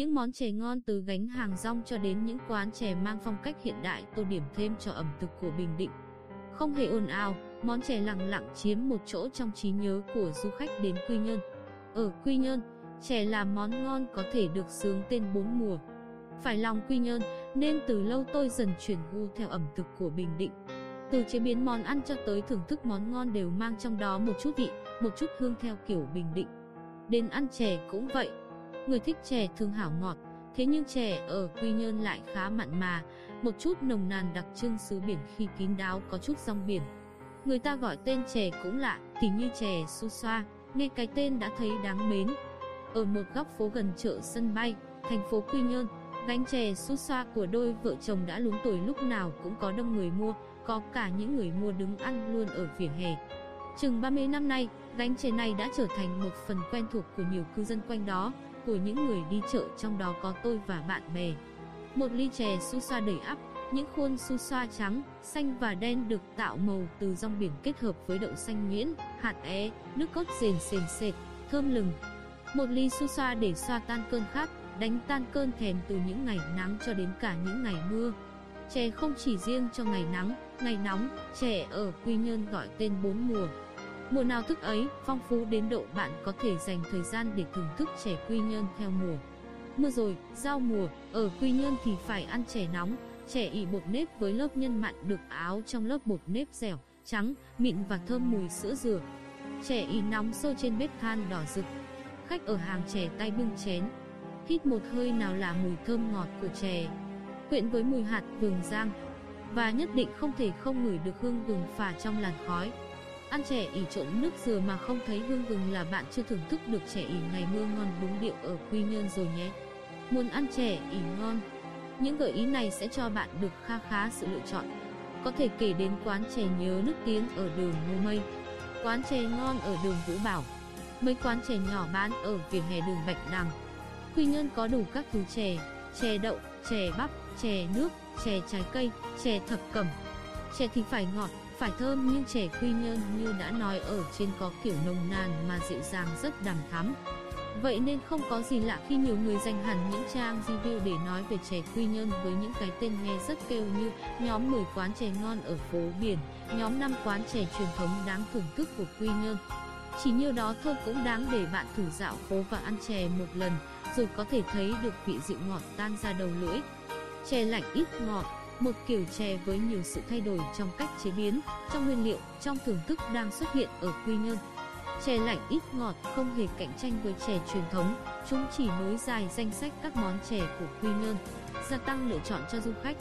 Những món chè ngon từ gánh hàng rong cho đến những quán chè mang phong cách hiện đại tô điểm thêm cho ẩm thực của Bình Định. Không hề ồn ào, món chè lặng lặng chiếm một chỗ trong trí nhớ của du khách đến Quy Nhơn. Ở Quy Nhơn, chè là món ngon có thể được sướng tên bốn mùa. Phải lòng Quy Nhơn, nên từ lâu tôi dần chuyển gu theo ẩm thực của Bình Định. Từ chế biến món ăn cho tới thưởng thức món ngon đều mang trong đó một chút vị, một chút hương theo kiểu Bình Định. Đến ăn chè cũng vậy. Người thích chè thường hảo ngọt, thế nhưng chè ở Quy Nhơn lại khá mặn mà, một chút nồng nàn đặc trưng xứ biển khi kín đáo có chút rong biển. Người ta gọi tên chè cũng lạ, thì như chè su xoa, nghe cái tên đã thấy đáng mến. Ở một góc phố gần chợ sân bay, thành phố Quy Nhơn, gánh chè su xoa của đôi vợ chồng đã lúng tuổi lúc nào cũng có đông người mua, có cả những người mua đứng ăn luôn ở vỉa hè. Chừng 30 năm nay, gánh chè này đã trở thành một phần quen thuộc của nhiều cư dân quanh đó, của những người đi chợ trong đó có tôi và bạn bè. Một ly chè su xoa đầy ắp, những khuôn su xoa trắng, xanh và đen được tạo màu từ rong biển kết hợp với đậu xanh nhuyễn, hạt é, nước cốt rền sền sệt, thơm lừng. Một ly su xoa để xoa tan cơn khát, đánh tan cơn thèm từ những ngày nắng cho đến cả những ngày mưa. Chè không chỉ riêng cho ngày nắng, ngày nóng, chè ở Quy Nhơn gọi tên bốn mùa. Mùa nào thức ấy, phong phú đến độ bạn có thể dành thời gian để thưởng thức chè Quy Nhơn theo mùa. Mưa rồi, giao mùa, ở Quy Nhơn thì phải ăn chè nóng, chè ỉ bột nếp với lớp nhân mặn được áo trong lớp bột nếp dẻo, trắng, mịn và thơm mùi sữa dừa. Chè ỉ nóng sôi trên bếp than đỏ rực. Khách ở hàng chè tay bưng chén, hít một hơi nào là mùi thơm ngọt của chè, quyện với mùi hạt vừng giang, và nhất định không thể không ngửi được hương gừng phả trong làn khói. Ăn chè ỉ trộn nước dừa mà không thấy hương gừng là bạn chưa thưởng thức được chè ỉ ngày mưa ngon đúng điệu ở Quy Nhơn rồi nhé. Muốn ăn chè ỉ ngon, những gợi ý này sẽ cho bạn được kha khá sự lựa chọn. Có thể kể đến quán chè nhớ nước tiếng ở đường Ngô Mây, quán chè ngon ở đường Vũ Bảo, mấy quán chè nhỏ bán ở vỉa hè đường Bạch Đằng. Quy Nhơn có đủ các thứ chè, chè đậu, chè bắp, chè nước, chè trái cây, chè thập cẩm. Chè thì phải ngọt, phải thơm nhưng chè Quy Nhơn như đã nói ở trên có kiểu nồng nàn mà dịu dàng rất đằm thắm. Vậy nên không có gì lạ khi nhiều người dành hẳn những trang review để nói về chè Quy Nhơn với những cái tên nghe rất kêu như nhóm 10 quán chè ngon ở phố biển, nhóm 5 quán chè truyền thống đáng thưởng thức của Quy Nhơn. Chỉ nhiêu đó thôi cũng đáng để bạn thử dạo phố và ăn chè một lần, rồi có thể thấy được vị dịu ngọt tan ra đầu lưỡi. Chè lạnh ít ngọt, một kiểu chè với nhiều sự thay đổi trong cách chế biến, trong nguyên liệu, trong thưởng thức đang xuất hiện ở Quy Nhơn. Chè lạnh ít ngọt không hề cạnh tranh với chè truyền thống, chúng chỉ nối dài danh sách các món chè của Quy Nhơn, gia tăng lựa chọn cho du khách.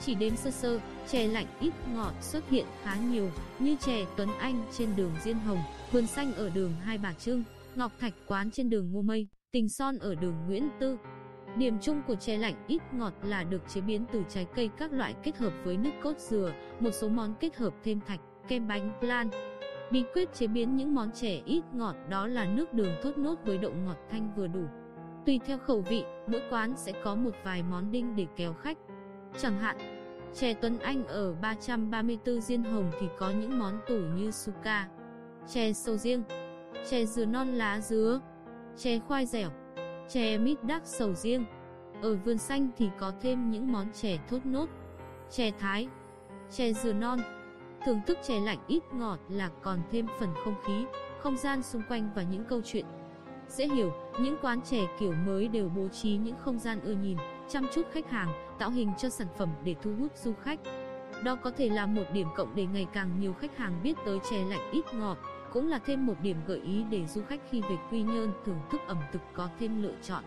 Chỉ đếm sơ sơ, chè lạnh ít ngọt xuất hiện khá nhiều, như chè Tuấn Anh trên đường Diên Hồng, Vườn Xanh ở đường Hai Bà Trưng, Ngọc Thạch Quán trên đường Ngô Mây, Tình Son ở đường Nguyễn Tư. Điểm chung của chè lạnh ít ngọt là được chế biến từ trái cây các loại kết hợp với nước cốt dừa, một số món kết hợp thêm thạch, kem bánh, plan. Bí quyết chế biến những món chè ít ngọt đó là nước đường thốt nốt với độ ngọt thanh vừa đủ. Tùy theo khẩu vị, mỗi quán sẽ có một vài món đinh để kéo khách. Chẳng hạn, chè Tuấn Anh ở 334 Diên Hồng thì có những món tủ như suka, chè sầu riêng, chè dừa non lá dứa, chè khoai dẻo, chè mít đắc sầu riêng. Ở vườn xanh thì có thêm những món chè thốt nốt, chè thái, chè dừa non. Thưởng thức chè lạnh ít ngọt là còn thêm phần không khí, không gian xung quanh và những câu chuyện. Dễ hiểu, những quán chè kiểu mới đều bố trí những không gian ưa nhìn, chăm chút khách hàng, tạo hình cho sản phẩm để thu hút du khách. Đó có thể là một điểm cộng để ngày càng nhiều khách hàng biết tới chè lạnh ít ngọt, cũng là thêm một điểm gợi ý để du khách khi về Quy Nhơn thưởng thức ẩm thực có thêm lựa chọn.